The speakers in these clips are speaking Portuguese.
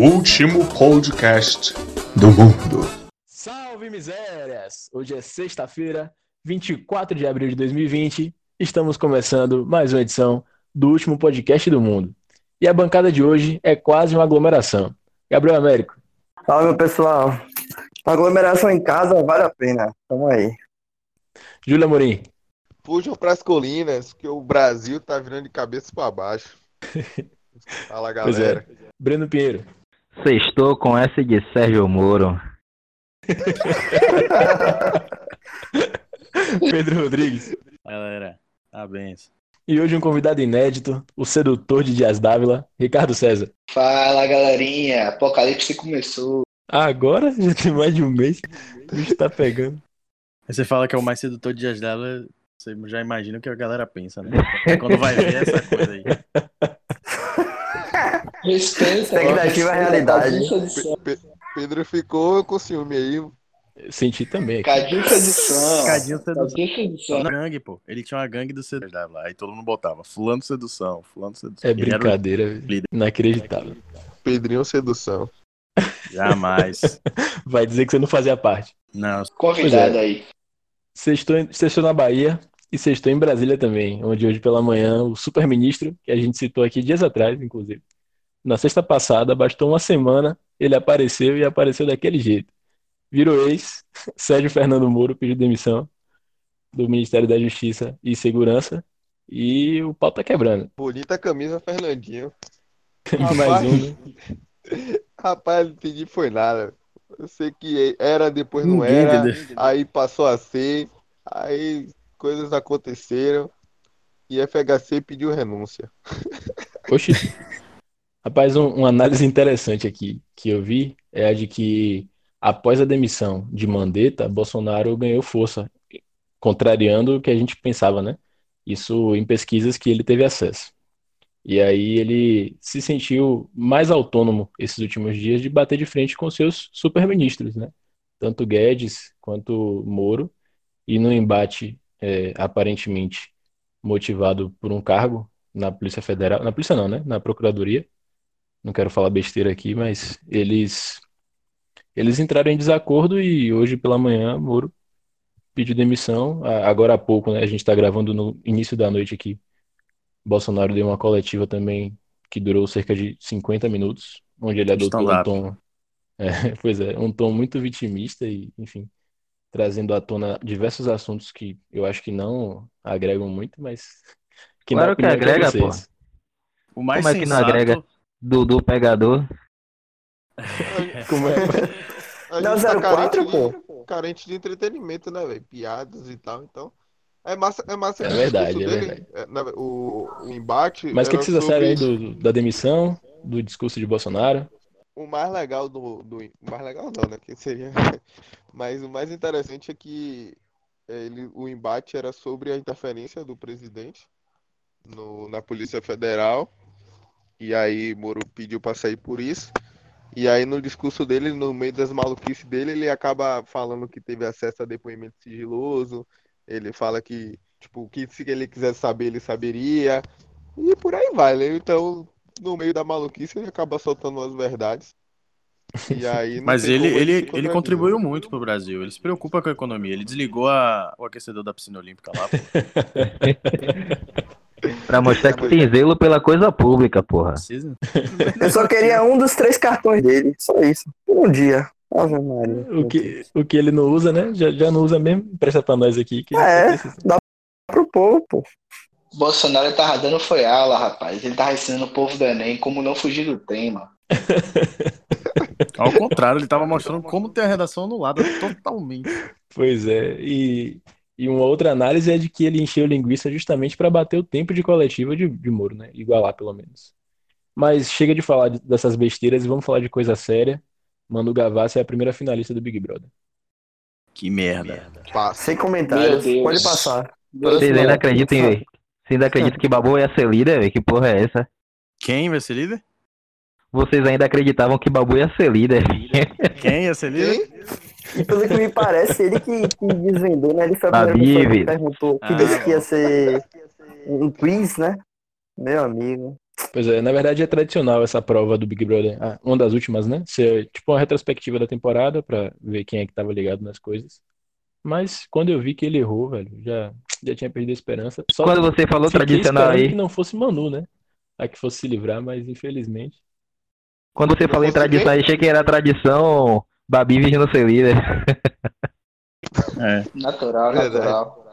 último podcast do mundo. Salve misérias! Hoje é sexta-feira, 24 de abril de 2020. Estamos começando mais uma edição do último podcast do mundo. E a bancada de hoje é quase uma aglomeração. Gabriel Américo. Fala, meu pessoal. Aglomeração em casa vale a pena. Tamo aí. Júlia Morim. Fujam pras colinas, que o Brasil tá virando de cabeça para baixo. Fala, é. galera. Breno Pinheiro. Sextou com essa de Sérgio Moro. Pedro Rodrigues. Galera, tá bem. E hoje um convidado inédito, o sedutor de Dias Dávila, Ricardo César. Fala galerinha, Apocalipse começou. Agora já tem mais de um mês. O bicho tá pegando. Aí você fala que é o mais sedutor de Dias dela, você já imagina o que a galera pensa, né? Quando vai ver essa coisa aí. Respeita. Expectativa realidade. Pedro ficou com ciúme aí. Senti também. Cadinho Sedução. Cadinho sedução. Cadinho Sedução. Na gangue, pô. Ele tinha uma gangue do sedução lá. Aí todo mundo botava fulano sedução, fulano sedução. É Ele brincadeira, inacreditável. Pedrinho Sedução. Jamais. Vai dizer que você não fazia parte. Não, Convidado é. aí. Sextou na Bahia e sextou em Brasília também, onde hoje pela manhã o super-ministro, que a gente citou aqui dias atrás, inclusive, na sexta passada, bastou uma semana, ele apareceu e apareceu daquele jeito. Virou ex, Sérgio Fernando Moro pediu demissão do Ministério da Justiça e Segurança e o pau tá quebrando. Bonita camisa, Fernandinho. Mais um, né? Rapaz, não entendi foi nada. Eu sei que era, depois não Ninguém era. entendeu. Aí passou a ser. Aí coisas aconteceram. E FHC pediu renúncia. Oxi. Rapaz, um- uma análise interessante aqui que eu vi é a de que após a demissão de Mandetta, Bolsonaro ganhou força, contrariando o que a gente pensava, né? Isso em pesquisas que ele teve acesso. E aí ele se sentiu mais autônomo esses últimos dias de bater de frente com seus superministros, né? Tanto Guedes quanto Moro, e no embate é, aparentemente motivado por um cargo na Polícia Federal, na polícia não, né? Na Procuradoria. Não quero falar besteira aqui, mas eles eles entraram em desacordo e hoje pela manhã Moro pediu demissão. Agora há pouco, né? A gente está gravando no início da noite aqui. Bolsonaro deu uma coletiva também que durou cerca de 50 minutos, onde ele adotou um tom, é, pois é, um tom muito vitimista e, enfim, trazendo à tona diversos assuntos que eu acho que não agregam muito, mas que Claro que agrega, vocês. o mais Como é que não sensato. agrega? Dudu Pegador. Como é? Não, tá 04, carente de, pô. carente de entretenimento, né, velho? Piadas e tal, então. É massa, é massa É o verdade, é dele, é, na- o, o embate Mas o que, que vocês acharam aí do- da demissão, do discurso de Bolsonaro? O mais legal do, do. o mais legal não, né? Que seria. Mas o mais interessante é que é, ele, o embate era sobre a interferência do presidente no, na Polícia Federal. E aí Moro pediu para sair por isso. E aí no discurso dele, no meio das maluquices dele, ele acaba falando que teve acesso a depoimento sigiloso. Ele fala que, tipo, que se ele quisesse saber, ele saberia. E por aí vai, né? Então, no meio da maluquice, ele acaba soltando as verdades. E Mas ele, ele, ele contribuiu muito pro Brasil. Ele se preocupa com a economia. Ele desligou a- o aquecedor da piscina olímpica lá. Pra mostrar que tem zelo pela coisa pública, porra. Eu só queria um dos três cartões dele. Só isso. Um dia. Ave Maria. O que, o que ele não usa, né? Já, já não usa mesmo. Presta pra nós aqui. Que É. precisa. Pro povo, pô. Bolsonaro tava dando foi aula, rapaz. Ele tava ensinando o povo do Enem como não fugir do tema. Ao contrário, ele tava mostrando como ter a redação anulada totalmente. Pois é. E, e uma outra análise é de que ele encheu linguiça justamente para bater o tempo de coletiva de, de Moro, né? Igualar, pelo menos. Mas chega de falar de- dessas besteiras e vamos falar de coisa séria. Manu Gavassi é a primeira finalista do Big Brother. Que merda. Passa. Sem comentários. Pode passar. Vocês ainda acreditam em. Vocês acreditam que Babu ia ser líder, velho? Que porra é essa? Quem vai ser líder? Vocês ainda acreditavam que Babu ia ser líder. Quem ia ser líder? Quem? E pelo que me parece, ele que, que desvendou, né? Ele foi a primeira pessoa que perguntou, que Ah. disse que ia ser um quiz, né? Meu amigo. Pois é, na verdade é tradicional essa prova do Big Brother, ah, uma das últimas, né? Ser tipo uma retrospectiva da temporada pra ver quem é que tava ligado nas coisas. Mas quando eu vi que ele errou, velho, já, já tinha perdido a esperança. Só Quando você falou tradicional aí, que não fosse Manu, né? A que fosse se livrar, mas infelizmente. quando você falou em tradição, quem? achei que era tradição Babi Virgem ser líder. É. Natural, Verdade. natural.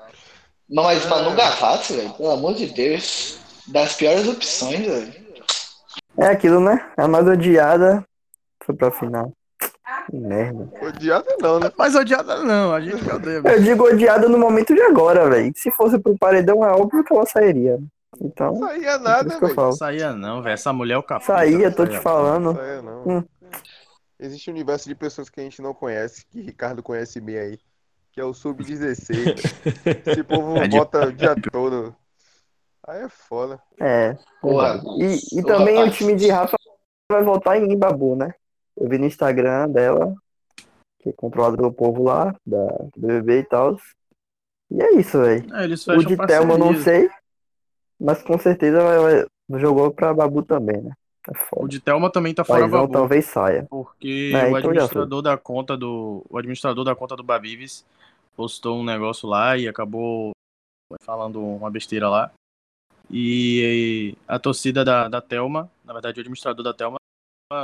Não, mas Manu Gavassi, velho, pelo amor de Deus. Das piores opções, velho. É aquilo, né? A mais odiada foi pra final. Que merda. Odiada não, né? Mas odiada não, a gente odeia. Eu digo odiada no momento de agora, velho. Se fosse pro paredão, é óbvio que ela sairia. Então, Não saía é nada, eu velho. falo. Saía não, velho. Essa mulher é o capeta. Saía, tô te falando. Não saía não. Hum. Existe um universo de pessoas que a gente não conhece, que Ricardo conhece bem aí, que é o Sub-16. Esse povo É de- vota o dia todo. Aí é foda. É. Porra. E, e também o time de Rafa vai voltar em Babu, né? Eu vi no Instagram dela, que é controlado pelo povo lá, da do BBB e tal. E é isso, velho. É, O de Thelma eu não sei, mas com certeza vai, vai- jogou pra Babu também, né? É O de Thelma também tá fora Paizão Babu. talvez saia. Porque É, o então administrador da conta do. O administrador da conta do Babives postou um negócio lá e acabou falando uma besteira lá. E a torcida da, da Thelma, na verdade o administrador da Thelma,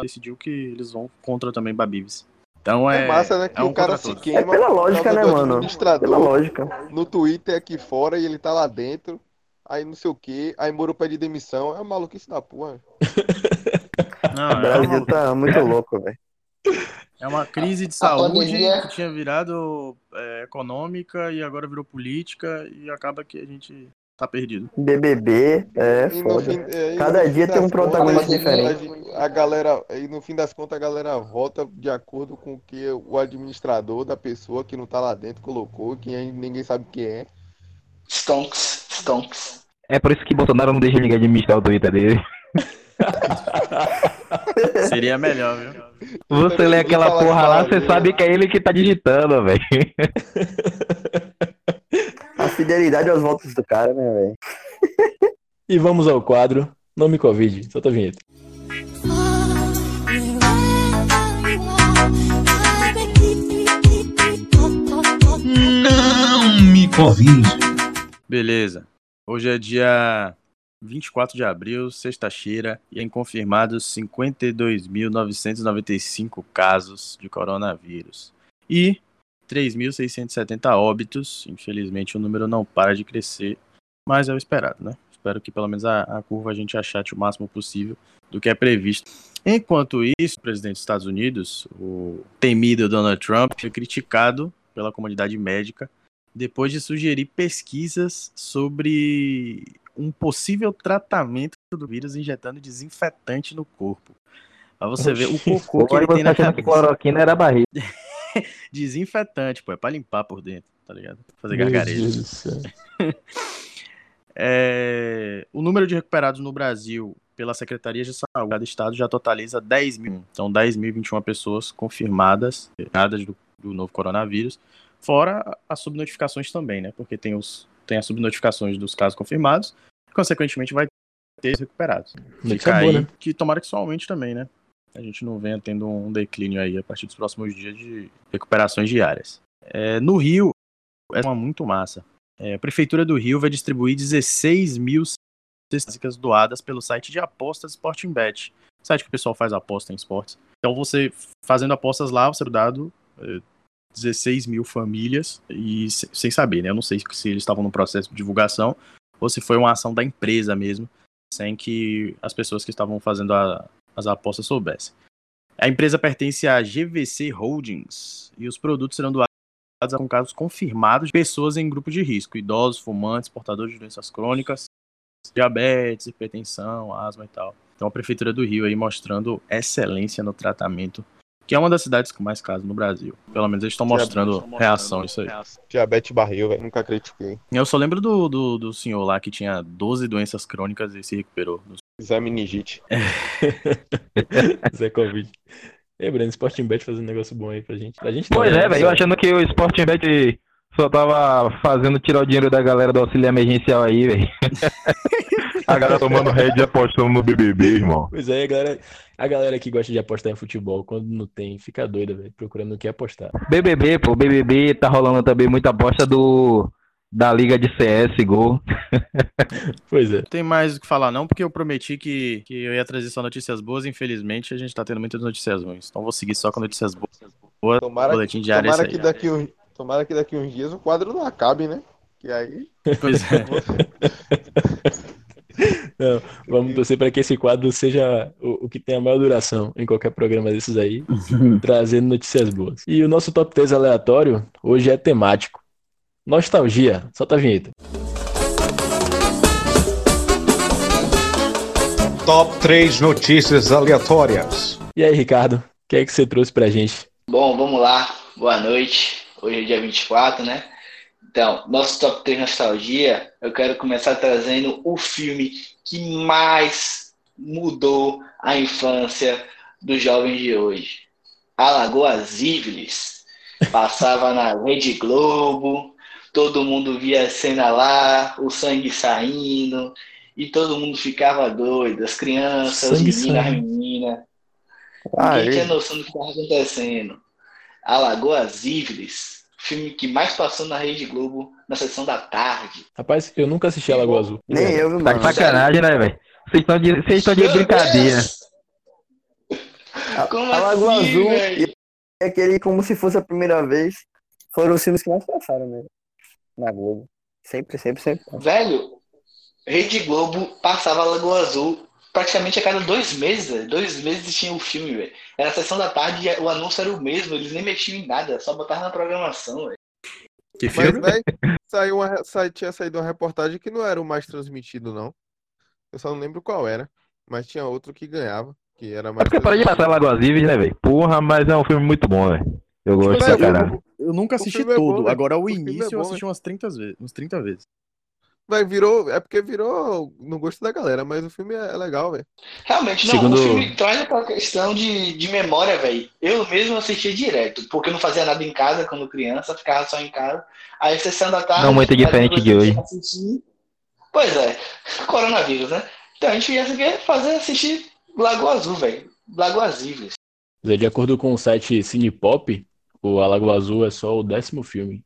decidiu que eles vão contra também Babives. Então é. É, massa, né? Que é um o cara se queima É pela lógica, né, mano? Pela lógica. no Twitter aqui fora e ele tá lá dentro. Aí não sei o que, aí Moro pede demissão. É uma maluquice da porra. Não, O é, Brasil uma, tá muito louco, velho. é uma crise de saúde pandemia- que tinha virado é, econômica e agora virou política e acaba que a gente tá perdido. BBB, é E foda. fim, é, Cada dia tem um protagonista contas, diferente. A, a galera, e no fim das contas, a galera vota de acordo com o que o administrador da pessoa que não tá lá dentro colocou, que aí ninguém sabe quem é. Stonks, Stonks. É por isso que Bolsonaro não deixa ninguém administrar o Twitter dele. Seria melhor, viu? Você lê não aquela porra lá, não, você sabe que é ele que tá digitando, velho. A fidelidade aos votos do cara, né, velho? E vamos ao quadro Nome Covid. Solta a vinheta. Não me convide. Beleza. Hoje é dia 24 de abril, sexta-feira, e em confirmados 52.995 casos de coronavírus. E 3.670 óbitos. Infelizmente o número não para de crescer, mas é o esperado, né? Espero que pelo menos a, a curva a gente achate o máximo possível do que é previsto. Enquanto isso, o presidente dos Estados Unidos, o temido Donald Trump, foi criticado pela comunidade médica depois de sugerir pesquisas sobre um possível tratamento do vírus injetando desinfetante no corpo. Pra você ver o cocô que ele tem na achando que cabeça. cloroquina era barriga. Desinfetante, pô, é pra limpar por dentro, tá ligado? Fazer gargarejo. É, o número de recuperados no Brasil pela Secretaria de Saúde do Estado já totaliza 10 mil. São 10.021 pessoas confirmadas confirmadas do, do novo coronavírus, fora as subnotificações também, né? Porque tem, os, tem as subnotificações dos casos confirmados, e, consequentemente vai ter os recuperados. Notícia Fica boa, né? que tomara que isso aumente também, né? A gente não venha tendo um declínio aí a partir dos próximos dias de recuperações diárias. É, no Rio, é uma muito massa. É, a Prefeitura do Rio vai distribuir 16 mil cestas doadas pelo site de apostas Sporting Bet. Site que o pessoal faz aposta em esportes. Então você fazendo apostas lá, você é dado é, 16 mil famílias e se- sem saber, né? Eu não sei se eles estavam no processo de divulgação ou se foi uma ação da empresa mesmo, sem que as pessoas que estavam fazendo a- as apostas soubessem. A empresa pertence à GVC Holdings e os produtos serão doados com casos confirmados de pessoas em grupo de risco, idosos, fumantes, portadores de doenças crônicas, diabetes, hipertensão, asma e tal. Então a Prefeitura do Rio aí mostrando excelência no tratamento, que é uma das cidades com mais casos no Brasil. Pelo menos eles estão mostrando reação a isso aí. Diabetes barril, velho. Nunca critiquei. Eu só lembro do, do, do senhor lá que tinha 12 doenças crônicas e se recuperou. Zé Meningite. Zé Covid. E aí, Breno, Sporting Bet fazendo um negócio bom aí pra gente. Pra gente Pois né? é, velho. Eu achando que o Sporting Bet só tava fazendo tirar o dinheiro da galera do auxílio emergencial aí, velho. A galera tomando head e apostando no BBB, irmão. Pois é, a galera, a galera que gosta de apostar em futebol, quando não tem, fica doida, velho, procurando o que apostar. BBB, pô, BBB tá rolando também muita aposta do da liga de CS, gol. Pois é. Não tem mais o que falar, não, porque eu prometi que, que eu ia trazer só notícias boas. Infelizmente, a gente tá tendo muitas notícias ruins. Então vou seguir só com notícias boas. Tomara, Boletim diário é tomara, que aí. daqui um, tomara que daqui uns dias o quadro não acabe, né? Que aí. Pois é. Não, vamos torcer para que esse quadro seja o, o que tenha maior duração em qualquer programa desses aí, trazendo notícias boas. E o nosso top 3 aleatório hoje é temático. Nostalgia. Solta a vinheta. Top 3 notícias aleatórias. E aí, Ricardo, o que é que você trouxe pra gente? Bom, vamos lá. Boa noite. Hoje é dia 24, né? Então, nosso top 3 nostalgia, eu quero começar trazendo o filme que mais mudou a infância dos jovens de hoje. Alagoas Íviles. Passava na Rede Globo, todo mundo via a cena lá, o sangue saindo, e todo mundo ficava doido, as crianças, os Sangue meninos, as meninas. Ah, Ninguém tinha eu- noção do que estava acontecendo. Alagoas Íviles, filme que mais passou na Rede Globo na sessão da tarde. Rapaz, eu nunca assisti a Lagoa Azul. nem eu, viu, Tá de sacanagem, né, velho? Vocês estão de, de Meu brincadeira. Como A Lagoa assim, Azul velho? É aquele como se fosse a primeira vez. Foram os filmes que mais passaram, né? Na Globo. Sempre, sempre, sempre. Velho, Rede Globo passava Lagoa Azul praticamente a cada dois meses. Dois meses tinha o filme, velho. Era a sessão da tarde e o anúncio era o mesmo, eles nem mexiam em nada, só botavam na programação, velho. Que Mas, filme? velho, saiu uma, sai- tinha saído uma reportagem que não era o mais transmitido, não. Eu só não lembro qual era. Mas tinha outro que ganhava, que era É mais porque para de passar Lagoas Vives, né, velho? Porra, mas é um filme muito bom, velho. Eu gosto Tipo pra assim, caralho. Eu nunca O assisti filme é bom, todo. Agora, o O é início eu bom, assisti umas 30 vezes. Uns 30 vezes. Vai, virou, é porque virou no gosto da galera, mas o filme é, é legal, velho. Realmente, não, Segundo- o filme traz aquela questão de, de memória, velho. Eu mesmo assistia direto, porque eu não fazia nada em casa quando criança, ficava só em casa. Aí, sessão da tarde. Não muito diferente de hoje. tinha que assistir. Pois é, coronavírus, né? Então a gente ia fazer assistir Lagoa Azul, velho. Lagoa Azul. De acordo com o site Cinepop, o A Lagoa Azul é só o décimo filme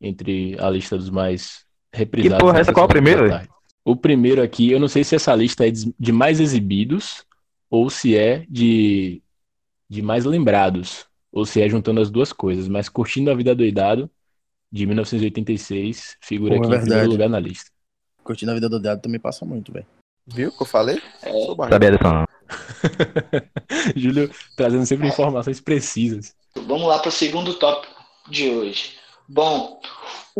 entre a lista dos mais reprisados. Que porra, na essa qual é o primeiro. O primeiro aqui, eu não sei se essa lista é de mais exibidos ou se é de, de mais lembrados, ou se é juntando as duas coisas, mas Curtindo a Vida Doidado, de 1986, figura Porra, aqui em primeiro lugar na lista. Curtindo a vida do dado também passa muito, velho. Viu o que eu falei? É. Sabia dessa não. Júlio trazendo sempre informações precisas. Vamos lá para o segundo tópico de hoje. Bom,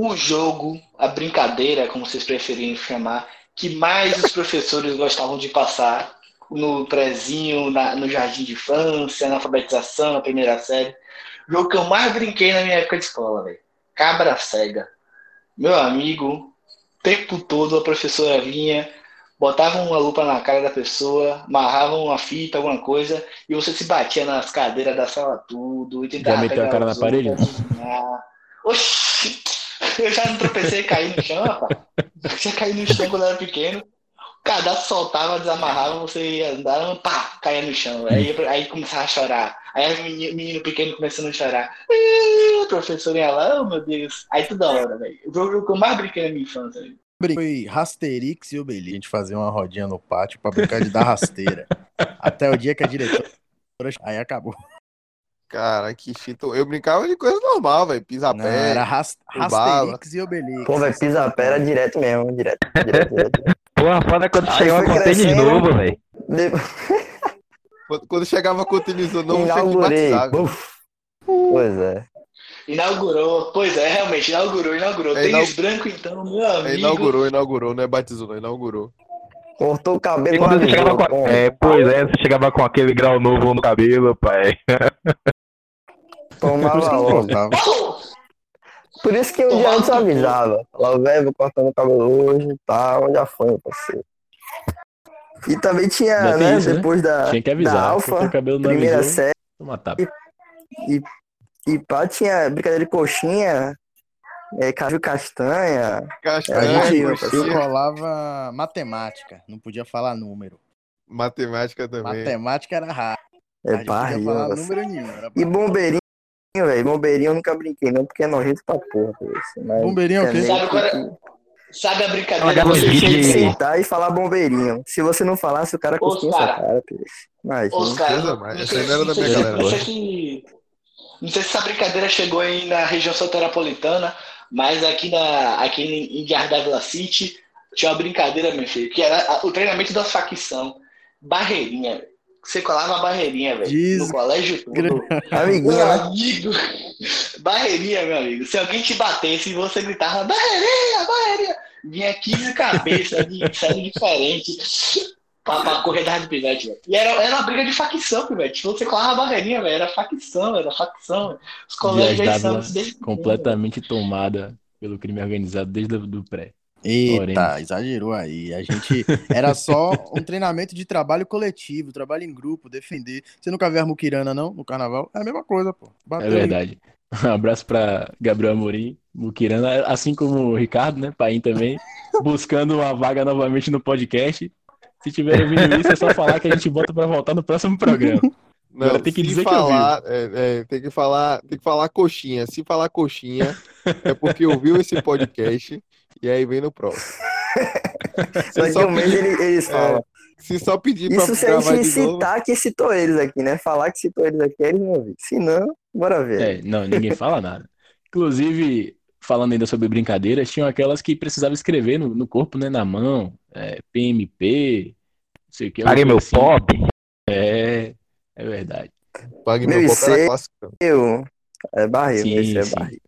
o jogo, a brincadeira, como vocês preferirem chamar, que mais os professores gostavam de passar no prezinho, na- no jardim de infância, na alfabetização, na primeira série. O jogo que eu mais brinquei na minha época de escola, velho. Cabra cega. Meu amigo, o tempo todo a professora vinha, botava uma lupa na cara da pessoa, amarrava uma fita, alguma coisa, e você se batia nas cadeiras da sala tudo, e tentava Já meteu a cara na outros parede? adivinhar. Oxi! Eu já não tropecei e caí no chão, rapaz. Eu já caí no chão quando eu era pequeno. O cadastro soltava, desamarrava, você ia andando, pá, caía no chão. Aí, aí começava a chorar. Aí o menino, menino pequeno começando a chorar. A professora ia lá, oh meu Deus. Aí toda hora, velho. O jogo que eu mais brinquei na minha infância, velho. Foi Rasterix e Obelix. A gente fazia uma rodinha no pátio pra brincar de dar rasteira. Até o dia que a diretora. Aí acabou. Cara, que fita. Eu brincava de coisa normal, velho. Não, Pisapé. era ras... o bala. Rasterix e Obelix. Pô, vai pisar pé era direto mesmo, direto, direto, direto. Porra, foda é quando Aí chegava com tênis crescendo. novo, velho. Quando, chegava com o utilizou novo, Inaugurei. Pois é. Inaugurou, pois é, realmente, inaugurou, inaugurou. É, Tênis inau- branco, então, meu amigo. É, inaugurou, inaugurou, não é batizou, não, inaugurou. Cortou o cabelo E quando você chegava com, é, pois é, você chegava com aquele grau novo no cabelo, pai. Tomava Por isso que eu logo. voltava. Pô! Por isso que um dia antes eu avisava. Falava, velho, vou cortando o cabelo hoje e tal, já foi, meu parceiro. E também tinha, né, isso, né? depois da, Tinha que avisar. Alfa, o cabelo não primeira avisou, série, toma tapa. e pá, tinha brincadeira de coxinha, é, caju castanha. A Castanha, gente- eu colava matemática, não podia falar número. matemática também. Matemática era raro. É a gente não podia barriga. falar nossa. número nenhum. Era E bombeirinho, velho. Bombeirinho eu nunca brinquei, não, porque é nojento pra porra. isso, mas Bombeirinho é o quê? Sabe tem que- Sabe a brincadeira? Você que de- sentar e falar bombeirinho. Se você não falasse, o cara sua cara- cara, pô. Imagina. Os caras. Essa aí não era da minha se- galera, não não. sei se. Essa brincadeira chegou aí na região soteropolitana, mas aqui, na, aqui em Guardávila City tinha uma brincadeira, meu filho, que era o treinamento da facção. Barreirinha, velho. Você colava a barreirinha, velho. No colégio. Amiguinho, Meu amigo. Barreirinha, meu amigo. Se alguém te batesse e você gritava, barreirinha, barreirinha, vinha 15 cabeças de série diferente pra, pra correr da do pivete, velho. E era, era uma briga de facção, pivete. Se você colava a barreirinha, velho, era facção, era facção. velho. Os colégios aí são completamente tomada pelo crime organizado desde o do pré. Eita, Oremos. exagerou aí. A gente era só um treinamento de trabalho coletivo, trabalho em grupo, defender. Você nunca viu a Muquirana, não? No carnaval? É a mesma coisa, pô. É Bateu verdade. Um abraço para Gabriel Amorim, Mukirana, assim como o Ricardo, né? Paim também, buscando uma vaga novamente no podcast. Se tiver ouvindo isso, é só falar que a gente bota para voltar no próximo programa. Não, Agora tem que dizer que falar, é, é, tem que falar, tem que falar coxinha. Se falar coxinha, é porque ouviu esse podcast e aí vem no próximo. Se Daqui só um mês ele- eles falam. se só pedir pra Isso se a gravar gente de novo, citar que citou eles aqui, né? Falar que citou eles aqui, eles vão ouvir. Se não, bora ver. É, não, ninguém fala nada. Inclusive, falando ainda sobre brincadeiras, tinham aquelas que precisavam escrever no, no corpo, né? Na mão, é, PMP, não sei o que. Paguei alguma meu assim. pop. É, é verdade. pague Meu meu copo era IC. clássico. Eu, é barriga, Sim, esse é sim. barriga.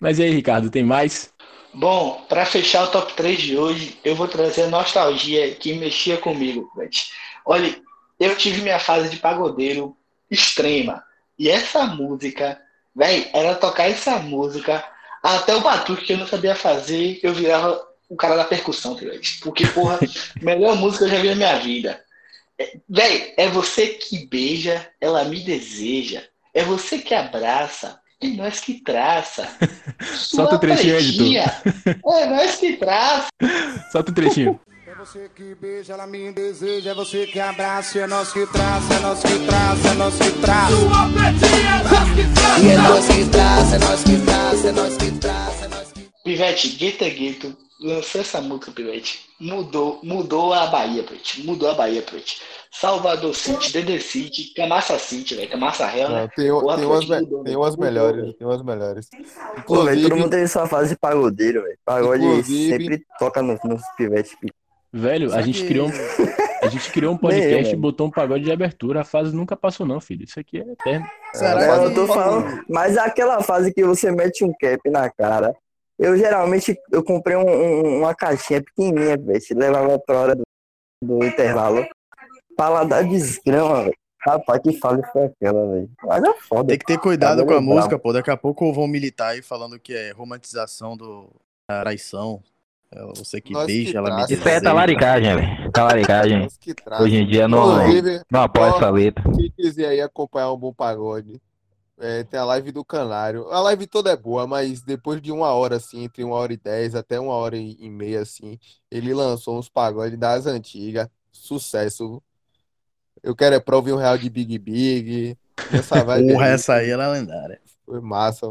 Mas e aí, Ricardo, tem mais? Bom, para fechar o top 3 de hoje, eu vou trazer a nostalgia que mexia comigo, gente. Olha, eu tive minha fase de pagodeiro extrema. E essa música, velho, era tocar essa música até o batuque que eu não sabia fazer, eu virava o cara da percussão, velho. Porque, porra, melhor música eu já vi na minha vida. É, Véi, é você que beija, ela me deseja. É você que abraça, é nós que traça. Solta o trechinho, pretinha, É nós que traça. Solta o trechinho. É você que beija, ela me deseja, é você que abraça, é nós que traça, é nós que traça, é nós que traça. E é nós que traça, é nós que traça, é nós que traça, é nós que Pivete, Gueta Gueto lançou essa música, Pivete. Mudou, mudou a Bahia, Pivete. Mudou a Bahia, Pivete. Salvador City, Dede City, Camassa City, velho. Camassa Real, né? Tem, Porra, tem, umas, mudou, tem né? umas melhores, tem umas melhores. Pô, velho, todo mundo teve sua fase de pagodeiro, velho. Pagode Inclusive- sempre toca nos, nos pivetes. Velho, a gente criou um, a gente criou um podcast e botou um pagode de abertura. A fase nunca passou, não, filho. Isso aqui é eterno. Será que- eu tô falando, mas aquela fase que você mete um cap na cara. Eu geralmente eu comprei um- um- uma caixinha pequenininha, velho. Se levava pra hora do, do intervalo. Paladar desgrama, velho. Rapaz, que fase foi aquela, velho. Mas é foda. Tem que ter cuidado com a bravo. música, pô. Daqui a pouco vão militar aí falando que é romantização do da traição. É você que Nós que beija, ela me. Isso aí é talaricagem, velho. Talaricagem. que. Hoje em dia não, Inclusive, não apoia essa letra. quem quiser aí acompanhar um bom pagode, é, tem a live do Canário. A live toda é boa, mas depois de uma hora, assim, entre uma hora e dez até uma hora e e meia, assim, ele lançou uns pagodes das antigas. Sucesso. Eu quero é pra ouvir um real de Big Big. Essa vibe Porra, aí essa aí ela é lendária. foi massa.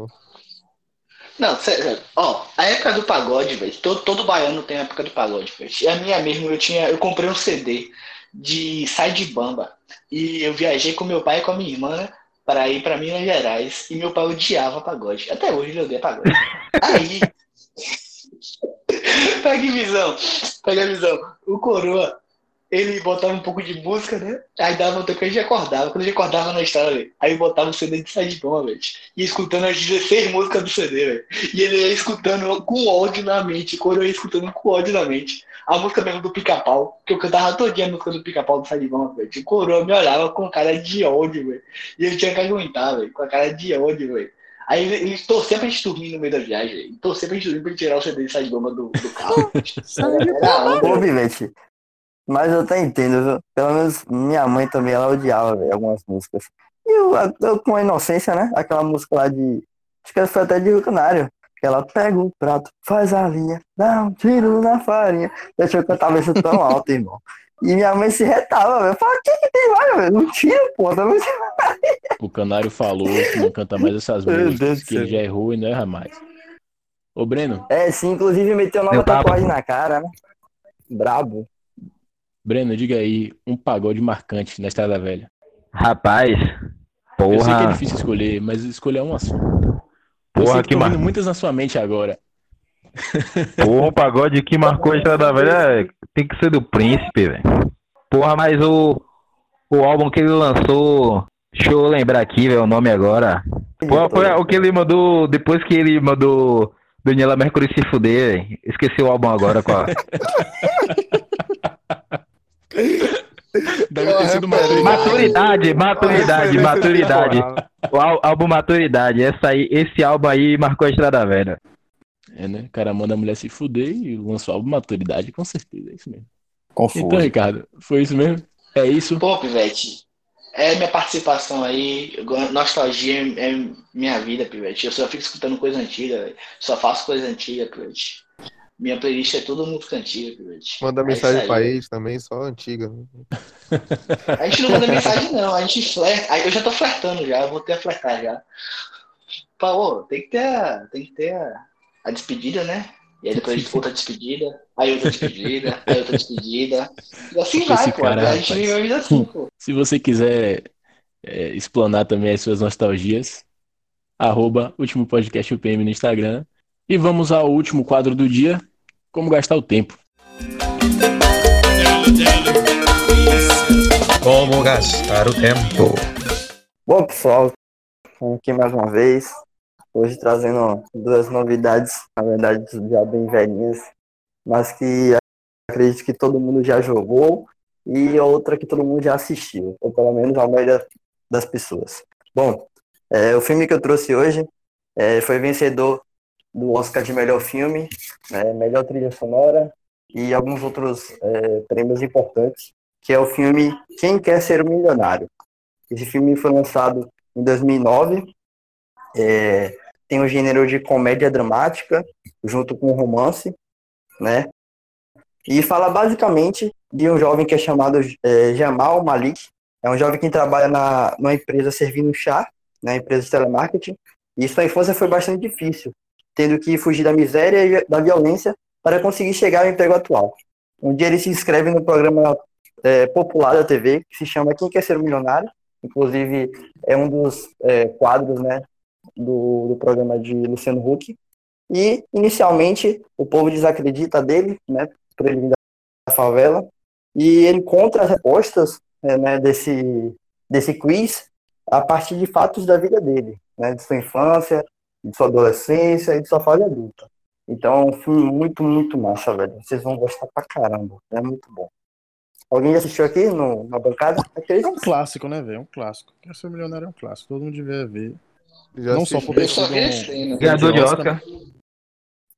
Não, sério, ó, a época do pagode, velho. Todo, todo baiano tem a época do pagode, velho. E a minha mesmo, eu tinha, eu comprei um CD de Sai de Bamba. E eu viajei com meu pai e com a minha irmã, né? Para ir para Minas Gerais. E meu pai odiava pagode. Até hoje ele odeia pagode. Aí. Pega a visão. Pega a visão. O coroa, ele botava um pouco de música, né? Aí dava um tempo que a gente acordava. Quando a gente acordava na história, velho, aí botava o CD de Sai de Bamba, velho. E escutando as 16 músicas do CD, velho. E ele ia escutando com ódio na mente. O coroa ia escutando com ódio na mente. A música mesmo do pica-pau, que eu cantava todinha a música do pica-pau do Sai de Bamba, velho. O coroa me olhava com cara de ódio, velho. E eu tinha que aguentar, velho, com a cara de ódio, velho. Aí ele, ele torcia pra gente dormir no meio da viagem, velho. Torcia pra gente dormir pra ele tirar o CD de Sai de Bamba do, do carro. Era onda, Pô, Pivete. Mas eu até entendo, viu? Pelo menos minha mãe também, ela odiava, velho, algumas músicas. E eu, eu, com a inocência, né? Aquela música lá de. Acho que foi até de Rio Canário. Que ela pega o prato, faz a linha, dá um tiro na farinha. Deixa eu cantar isso tão alto, irmão. E minha mãe se retava, velho. Fala, o que que tem mais, velho? Não tiro, pô. Tá. O Canário falou que não canta mais essas músicas, que ele já errou e não erra mais. Ô, Breno, É, sim, inclusive meteu nova tatuagem na cara, né? Brabo. Breno, diga aí um pagode marcante na Estrada Velha. Rapaz, Eu sei que é porra, difícil escolher, mas escolher uma só. Eu Porra, sei que que mar- muitas na sua mente agora. porra, o pagode que marcou a Estrada Velha é- tem que ser do Príncipe, velho. Porra, mas o, o álbum que ele lançou, deixa eu lembrar aqui, velho, o nome agora. Porra, foi o que ele mandou, depois que ele mandou Daniela Mercury se fuder, velho. Esqueci o álbum agora, qual. Deve ter sido Maturidade. Maturidade, maturidade, maturidade. O ál- álbum Maturidade. Essa aí, esse álbum aí marcou a Estrada Velha. É, né? O cara manda a mulher se fuder e lançou álbum Maturidade, com certeza, é isso mesmo. Confuso. Então, Ricardo, foi isso mesmo? É isso? Pô, Pivete, é minha participação aí. Nostalgia é é minha vida, Pivete. Eu só fico escutando coisa antiga, velho. Só faço coisa antiga, Pivete. Minha playlist é tudo música antiga, Pivete. Manda mensagem pra eles também, só antiga. né? A gente não manda mensagem, não. A gente flerta. Aí eu já tô flertando já, eu vou ter a flertar já. Pá, ô, tem que ter a, tem que ter a, a despedida, né? E aí depois a gente outra despedida, aí outra despedida, aí outra despedida. E assim vai, Esse pô. cara, a gente vive a vida assim, pô. Se você quiser é, explanar também as suas nostalgias, arroba último podcast UPM no Instagram. E vamos ao último quadro do dia, como gastar o tempo. Como gastar o tempo? Bom, pessoal, estamos aqui mais uma vez. Hoje trazendo duas novidades, na verdade já bem velhinhas, mas que acredito que todo mundo já jogou e outra que todo mundo já assistiu, ou pelo menos a maioria das pessoas. Bom, é, o filme que eu trouxe hoje é, foi vencedor do Oscar de melhor filme, né, melhor trilha sonora e alguns outros é, prêmios importantes, que é o filme Quem Quer Ser um Milionário. Esse filme foi lançado em 2009. É, tem o gênero de comédia dramática, junto com romance, né? E fala basicamente de um jovem que é chamado é, Jamal Malik. É um jovem que trabalha na, numa empresa servindo chá, na empresa de telemarketing. E sua infância foi bastante difícil, tendo que fugir da miséria e da violência para conseguir chegar ao emprego atual. Um dia ele se inscreve no programa é, popular da TV, que se chama Quem Quer Ser Milionário. Inclusive, é um dos é, quadros né, do, do programa de Luciano Huck. E, inicialmente, o povo desacredita dele, né, por ele vir da favela, e ele encontra as respostas é, né, desse, desse quiz a partir de fatos da vida dele, né, de sua infância, de sua adolescência e de sua fase adulta. Então, é um filme muito, muito massa, velho. Vocês vão gostar pra caramba. É muito bom. Alguém já assistiu aqui no, na bancada? Aqueles- É um clássico, né, velho? É um clássico. Quer ser milionário é um clássico. Todo mundo devia ver. Já Não só assisti. por só sido vi um- né? Ganhador de Oscar.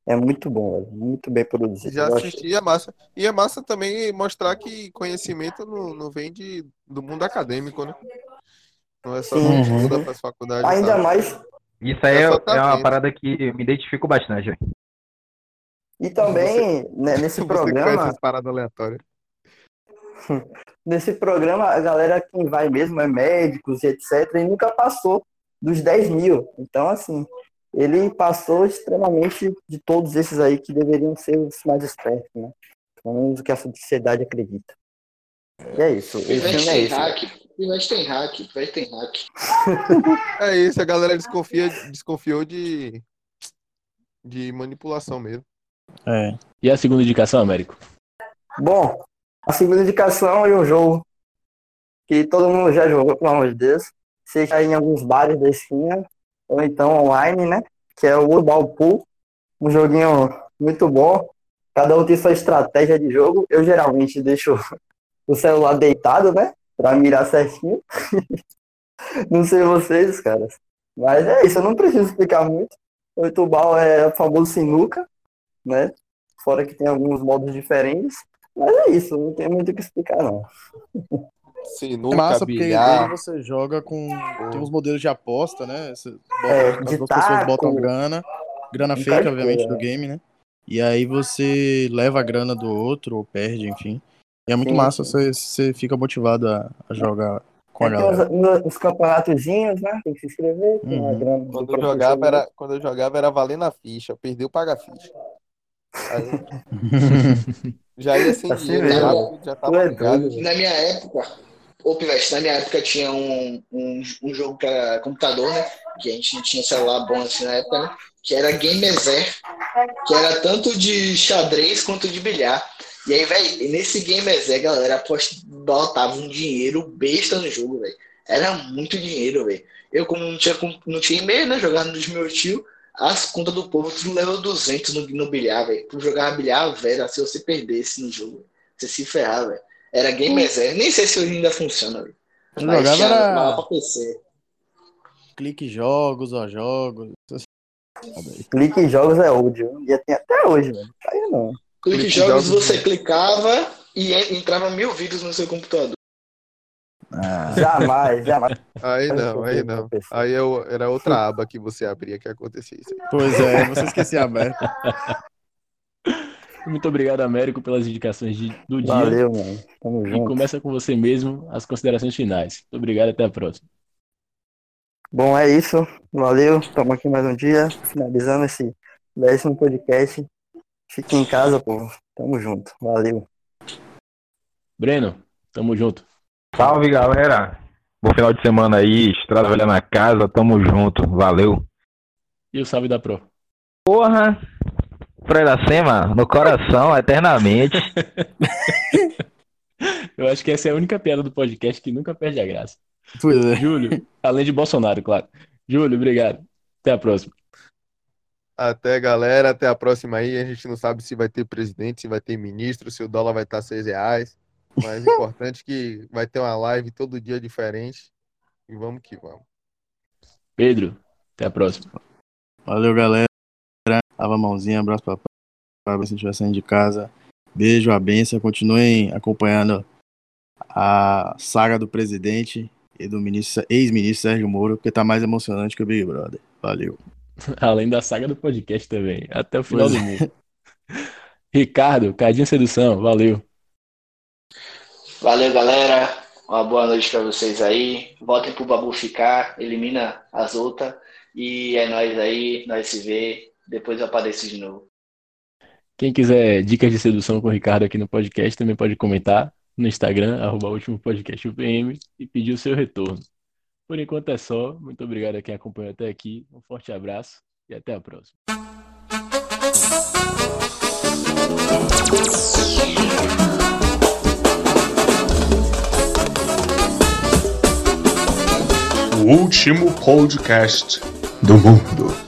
É muito bom, velho. Muito bem produzido. Já assisti e é massa. E é massa também mostrar que conhecimento não, não vem de, do mundo acadêmico, né? Não é só Uhum. faz faculdade. Ainda sabe? mais. Isso aí é, É tá é uma parada que eu me identifico bastante. E também, né, nesse Você programa, essas paradas aleatórias. nesse programa, a galera quem vai mesmo é médicos e etc. E nunca passou dos 10 mil. Então, assim, ele passou extremamente de todos esses aí que deveriam ser os mais espertos, né? Pelo menos o que a sociedade acredita. E é isso. Esse Pivete filme é tem Pivete tem hack, Pivete tem hack. É isso, a galera desconfia, desconfiou de, de manipulação mesmo. É. E a segunda indicação, Américo? Bom, a segunda indicação é um jogo que todo mundo já jogou, pelo amor de Deus. Seja em alguns bares da esquina, ou então online, né? Que é o Urbal Pool. Um joguinho muito bom. Cada um tem sua estratégia de jogo. Eu geralmente deixo o celular deitado, né? Pra mirar certinho. não sei vocês, caras. Mas é isso, eu não preciso explicar muito. O Itubal é o famoso sinuca, né? Fora que tem alguns modos diferentes. Mas é isso, não tem muito o que explicar, não. Sinuca, É massa porque bilhar. ele você joga com. Tem uns modelos de aposta, né? Você bota, É, as duas pessoas taco. botam grana. grana fake, obviamente, que- do game, né? E aí você leva a grana do outro ou perde, enfim. E é muito Sim, massa, sim. você, você fica motivado a, a jogar com a É, galera. uns, uns campeonatozinhos, né? Tem que se inscrever, tem Uhum. grana. Quando eu jogava, era, quando eu jogava era valendo a ficha. Perdeu, paga a ficha. Aí já ia sem Assim dinheiro, já, já é tava ligado. doido, velho. Na minha época, ô Pivete, na minha época tinha um, um, um jogo para computador, né? Que a gente não tinha celular bom assim na época, né? Que era Gamezer, que era tanto de xadrez quanto de bilhar. E aí, velho, nesse Gamezer, galera, aposta, botava um dinheiro besta no jogo, velho. Era muito dinheiro, velho. Eu, como não tinha, não tinha e-mail, né? Jogava nos meus tio, as contas do povo tudo leva 200 no, no bilhar, velho. Tu jogava bilhar, velho, se você perdesse no jogo, você se ferrava, velho. Era Gamezer. Nem sei se hoje ainda funciona, velho. Jogava tinha era- pra PC. Clique jogos, ó, jogos. Clique em jogos é old. Um dia tem até hoje, velho. Tá aí não. Clique Clique jogos, jogos, você clicava e en- entrava mil vídeos no seu computador. Ah, Jamais, jamais. Aí não, aí não. Aí eu, era outra aba que você abria que acontecia isso. pois é, você esquecia aberto. Muito obrigado, Américo, pelas indicações de- do dia. Valeu, mano. Tamo E junto. começa com você mesmo as considerações finais. Muito obrigado, até a próxima. Bom, é isso. Valeu. Estamos aqui mais um dia. Finalizando esse décimo podcast. Fique em casa, povo. Tamo junto. Valeu. Breno, tamo junto. Salve, galera. Bom final de semana aí, Estrada Velha na casa, tamo junto, valeu. E o salve da Pro. Porra, Fredacema, no coração, eternamente. Eu acho que essa é a única piada do podcast que nunca perde a graça. Pois é. Júlio, além de Bolsonaro, claro. Júlio, obrigado. Até a próxima. Até, galera. Até a próxima aí. A gente não sabe se vai ter presidente, se vai ter ministro, se o dólar vai estar seis reais. Mas o importante é que vai ter uma live todo dia diferente. E vamos que vamos. Pedro, até a próxima. Valeu, galera. Lava a mãozinha, abraço pra papai, se estiver saindo de casa. Beijo, a benção. Continuem acompanhando a saga do presidente e do ministro, ex-ministro Sérgio Moro, porque tá mais emocionante que o Big Brother. Valeu. Além da saga do podcast também. Até o final Pois do é. mundo. Ricardo, Cadinho Sedução, valeu. Valeu, galera. Uma boa noite pra vocês aí. Voltem pro Babu ficar, elimina as outras. E é nóis aí, nós se vê. Depois eu apareço de novo. Quem quiser dicas de sedução com o Ricardo aqui no podcast também pode comentar no Instagram, arroba último podcast UPM, e pedir o seu retorno. Por enquanto é só. Muito obrigado a quem acompanhou até aqui. Um forte abraço e até a próxima. O último podcast do mundo.